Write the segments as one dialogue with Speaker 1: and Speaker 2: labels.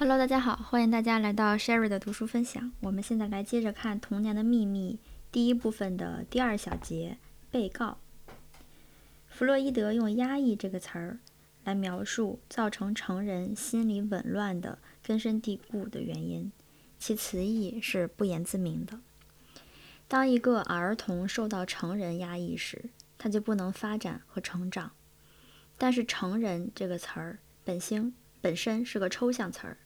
Speaker 1: Hello，大家好，欢迎大家来到 Sherry 的读书分享。我们现在来接着看《童年的秘密》第一部分的第二小节——被告。弗洛伊德用“压抑”这个词儿来描述造成成人心理紊乱的根深蒂固的原因，其词义是不言自明的。当一个儿童受到成人压抑时，他就不能发展和成长。但是“成人”这个词儿本性本身是个抽象词儿。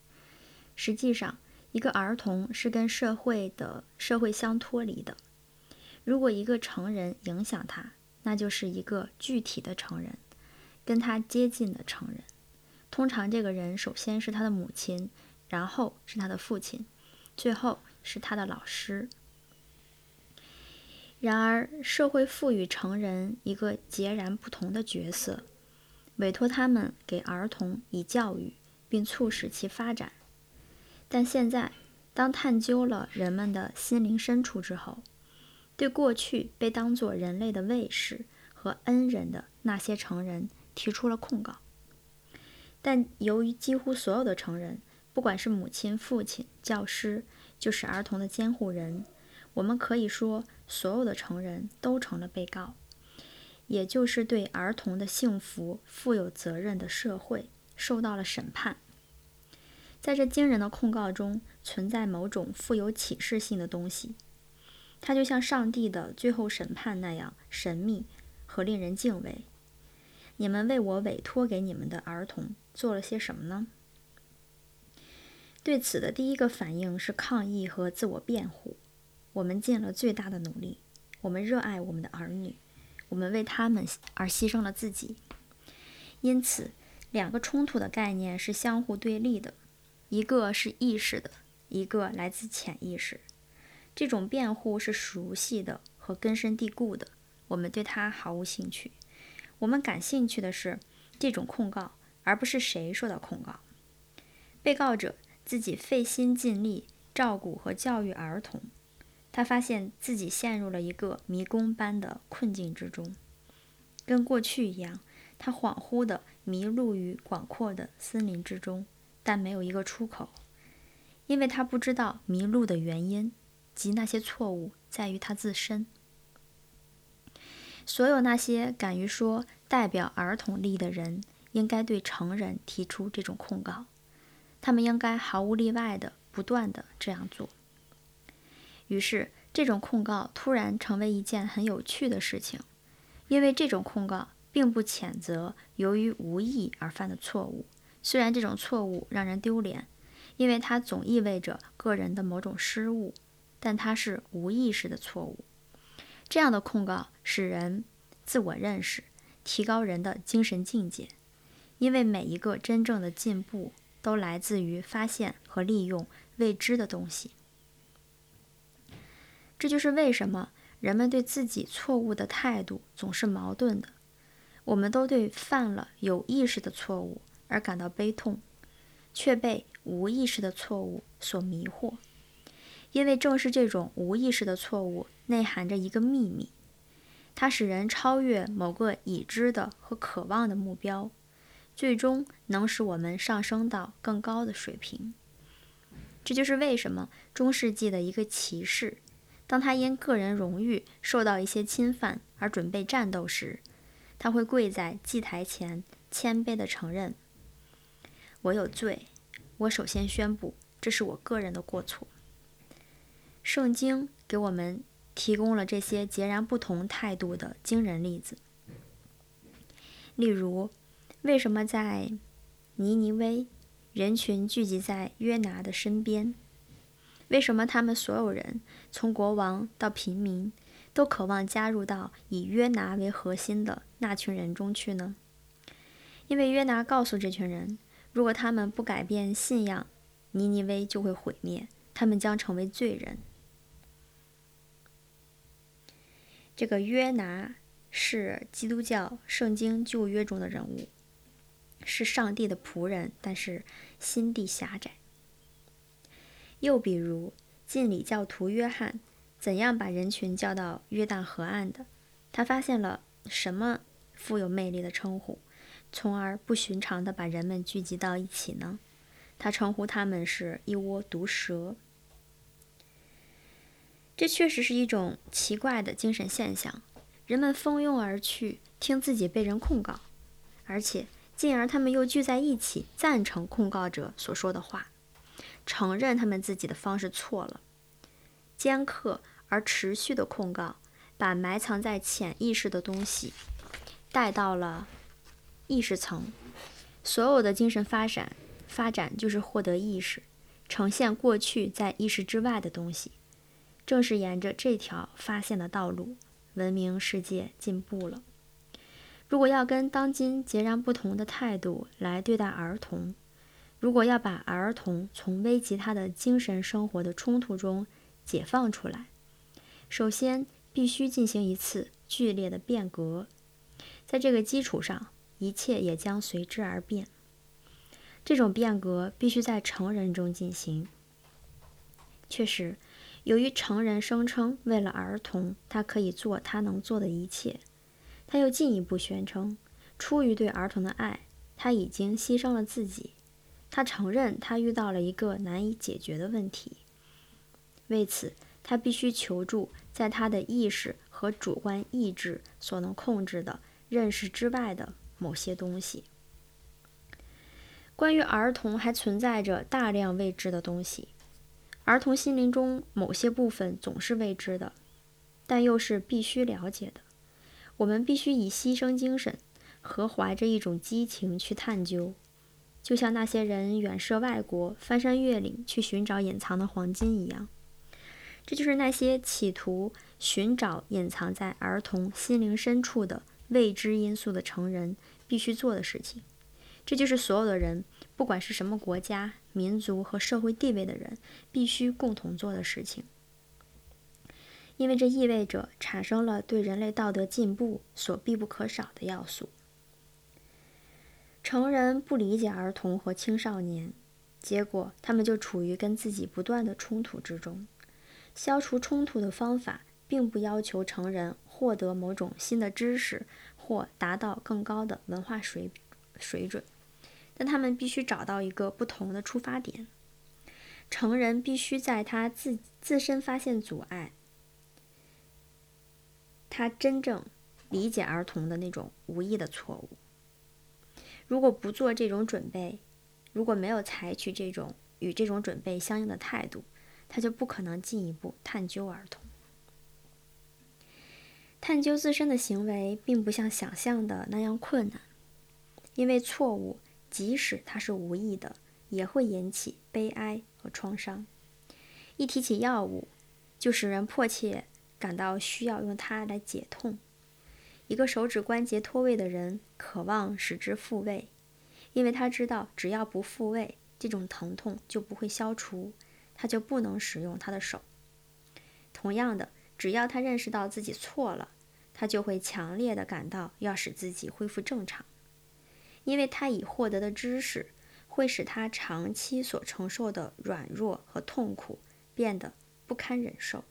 Speaker 1: 实际上，一个儿童是跟社会的社会相脱离的。如果一个成人影响他，那就是一个具体的成人，跟他接近的成人。通常，这个人首先是他的母亲，然后是他的父亲，最后是他的老师。然而，社会赋予成人一个截然不同的角色，委托他们给儿童以教育，并促使其发展。但现在，当探究了人们的心灵深处之后，对过去被当作人类的卫士和恩人的那些成人提出了控告。但由于几乎所有的成人，不管是母亲、父亲、教师，就是儿童的监护人，我们可以说，所有的成人都成了被告，也就是对儿童的幸福负有责任的社会受到了审判。在这惊人的控告中，存在某种富有启示性的东西，它就像上帝的最后审判那样神秘和令人敬畏。你们为我委托给你们的儿童做了些什么呢？对此的第一个反应是抗议和自我辩护。我们尽了最大的努力，我们热爱我们的儿女，我们为他们而牺牲了自己。因此，两个冲突的概念是相互对立的。一个是意识的，一个来自潜意识。这种辩护是熟悉的和根深蒂固的，我们对它毫无兴趣。我们感兴趣的是这种控告，而不是谁受到控告。被告者自己费心尽力照顾和教育儿童，他发现自己陷入了一个迷宫般的困境之中，跟过去一样，他恍惚地迷路于广阔的森林之中。但没有一个出口，因为他不知道迷路的原因及那些错误在于他自身。所有那些敢于说代表儿童利益的人，应该对成人提出这种控告，他们应该毫无例外的不断的这样做。于是，这种控告突然成为一件很有趣的事情，因为这种控告并不谴责由于无意而犯的错误。虽然这种错误让人丢脸，因为它总意味着个人的某种失误，但它是无意识的错误。这样的控告使人自我认识，提高人的精神境界，因为每一个真正的进步都来自于发现和利用未知的东西。这就是为什么人们对自己错误的态度总是矛盾的。我们都对犯了有意识的错误。而感到悲痛，却被无意识的错误所迷惑，因为正是这种无意识的错误内含着一个秘密，它使人超越某个已知的和渴望的目标，最终能使我们上升到更高的水平。这就是为什么中世纪的一个骑士，当他因个人荣誉受到一些侵犯而准备战斗时，他会跪在祭台前，谦卑地承认。我有罪，我首先宣布，这是我个人的过错。圣经给我们提供了这些截然不同态度的惊人例子。例如，为什么在尼尼微，人群聚集在约拿的身边？为什么他们所有人，从国王到平民，都渴望加入到以约拿为核心的那群人中去呢？因为约拿告诉这群人。如果他们不改变信仰，尼尼微就会毁灭，他们将成为罪人。这个约拿是基督教圣经旧约中的人物，是上帝的仆人，但是心地狭窄。又比如敬礼教徒约翰，怎样把人群叫到约旦河岸的？他发现了什么富有魅力的称呼？从而不寻常地把人们聚集到一起呢？他称呼他们是一窝毒蛇。这确实是一种奇怪的精神现象。人们蜂拥而去，听自己被人控告，而且进而他们又聚在一起，赞成控告者所说的话，承认他们自己的方式错了。尖刻而持续的控告，把埋藏在潜意识的东西带到了意识层。所有的精神发展，发展就是获得意识，呈现过去在意识之外的东西。正是沿着这条发现的道路。文明世界进步了。如果要跟当今截然不同的态度来对待儿童，如果要把儿童从危及他的精神生活的冲突中解放出来，首先必须进行一次剧烈的变革。在这个基础上，一切也将随之而变。这种变革必须在成人中进行。确实。由于成人声称为了儿童，他可以做他能做的一切，他又进一步宣称，出于对儿童的爱，他已经牺牲了自己。他承认他遇到了一个难以解决的问题，为此他必须求助在他的意识和主观意志所能控制的认识之外的某些东西。关于儿童，还存在着大量未知的东西。儿童心灵中某些部分总是未知的，但又是必须了解的。我们必须以牺牲精神和怀着一种激情去探究，就像那些人远涉外国、翻山越岭去寻找隐藏的黄金一样。这就是那些企图寻找隐藏在儿童心灵深处的未知因素的成人必须做的事情。这就是所有的人。不管是什么国家、民族和社会地位的人，必须共同做的事情，因为这意味着产生了对人类道德进步所必不可少的要素。成人不理解儿童和青少年，结果他们就处于跟自己不断的冲突之中。消除冲突的方法，并不要求成人获得某种新的知识或达到更高的文化水水准。但他们必须找到一个不同的出发点。成人必须在他自自身发现阻碍，他真正理解儿童的那种无意的错误。如果不做这种准备，如果没有采取这种与这种准备相应的态度，他就不可能进一步探究儿童。探究自身的行为，并不像想象的那样困难，因为错误。即使它是无意的，也会引起悲哀和创伤。一提起药物，就使人迫切感到需要用它来解痛。一个手指关节脱位的人渴望使之复位，因为他知道只要不复位，这种疼痛就不会消除，他就不能使用他的手。同样的，只要他认识到自己错了，他就会强烈的感到要使自己恢复正常。因为他已获得的知识，会使他长期所承受的软弱和痛苦变得不堪忍受。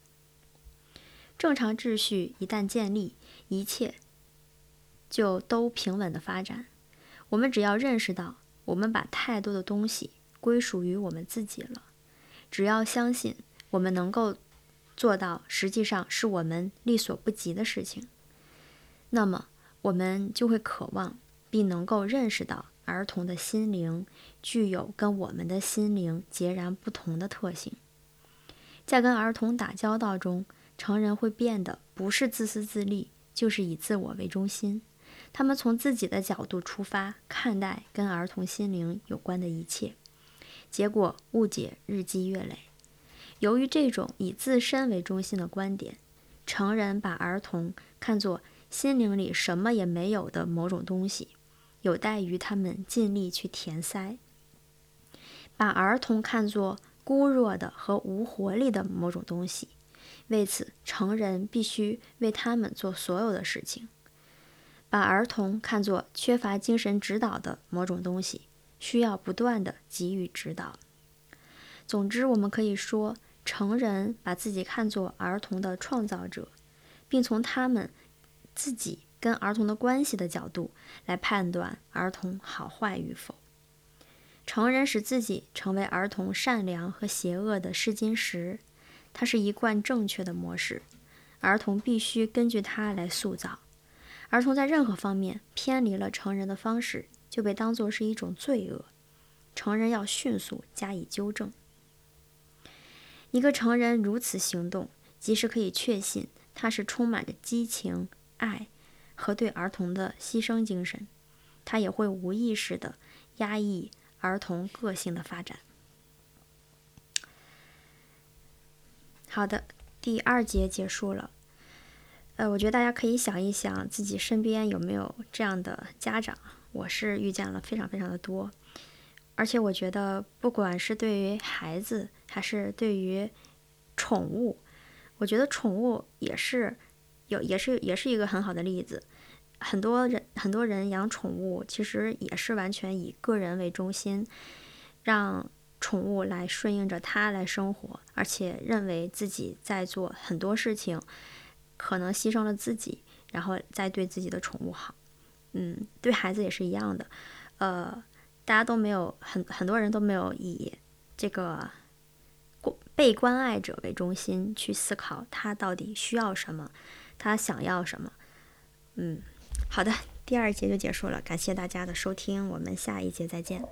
Speaker 1: 正常秩序一旦建立，一切就都平稳的发展。我们只要认识到，我们把太多的东西归属于我们自己了。只要相信我们能够做到，实际上是我们力所不及的事情，那么我们就会渴望。并能够认识到，儿童的心灵具有跟我们的心灵截然不同的特性。在跟儿童打交道中，成人会变得不是自私自利，就是以自我为中心。他们从自己的角度出发看待跟儿童心灵有关的一切，结果误解日积月累。由于这种以自身为中心的观点，成人把儿童看作心灵里什么也没有的某种东西。有待于他们尽力去填塞，把儿童看作孤弱的和无活力的某种东西。为此，成人必须为他们做所有的事情。把儿童看作缺乏精神指导的某种东西，需要不断的给予指导。总之，我们可以说，成人把自己看作儿童的创造者，并从他们自己。跟儿童的关系的角度来判断儿童好坏与否。成人使自己成为儿童善良和邪恶的试金石，它是一贯正确的模式。儿童必须根据它来塑造。儿童在任何方面偏离了成人的方式，就被当作是一种罪恶。成人要迅速加以纠正。一个成人如此行动，即使可以确信他是充满着激情、爱和对儿童的牺牲精神，他也会无意识地压抑儿童个性的发展。好的，第二节结束了。呃，我觉得大家可以想一想，自己身边有没有这样的家长？我是遇见了非常非常的多。而且我觉得，不管是对于孩子，还是对于宠物，我觉得宠物也是有，也是也是一个很好的例子。很多人很多人养宠物，其实也是完全以个人为中心，让宠物来顺应着他来生活，而且认为自己在做很多事情，可能牺牲了自己，然后再对自己的宠物好。嗯，对孩子也是一样的，呃。大家都没有很很多人都没有以这个被关爱者为中心去思考他到底需要什么，他想要什么。嗯，好的，第二节就结束了，感谢大家的收听，我们下一节再见。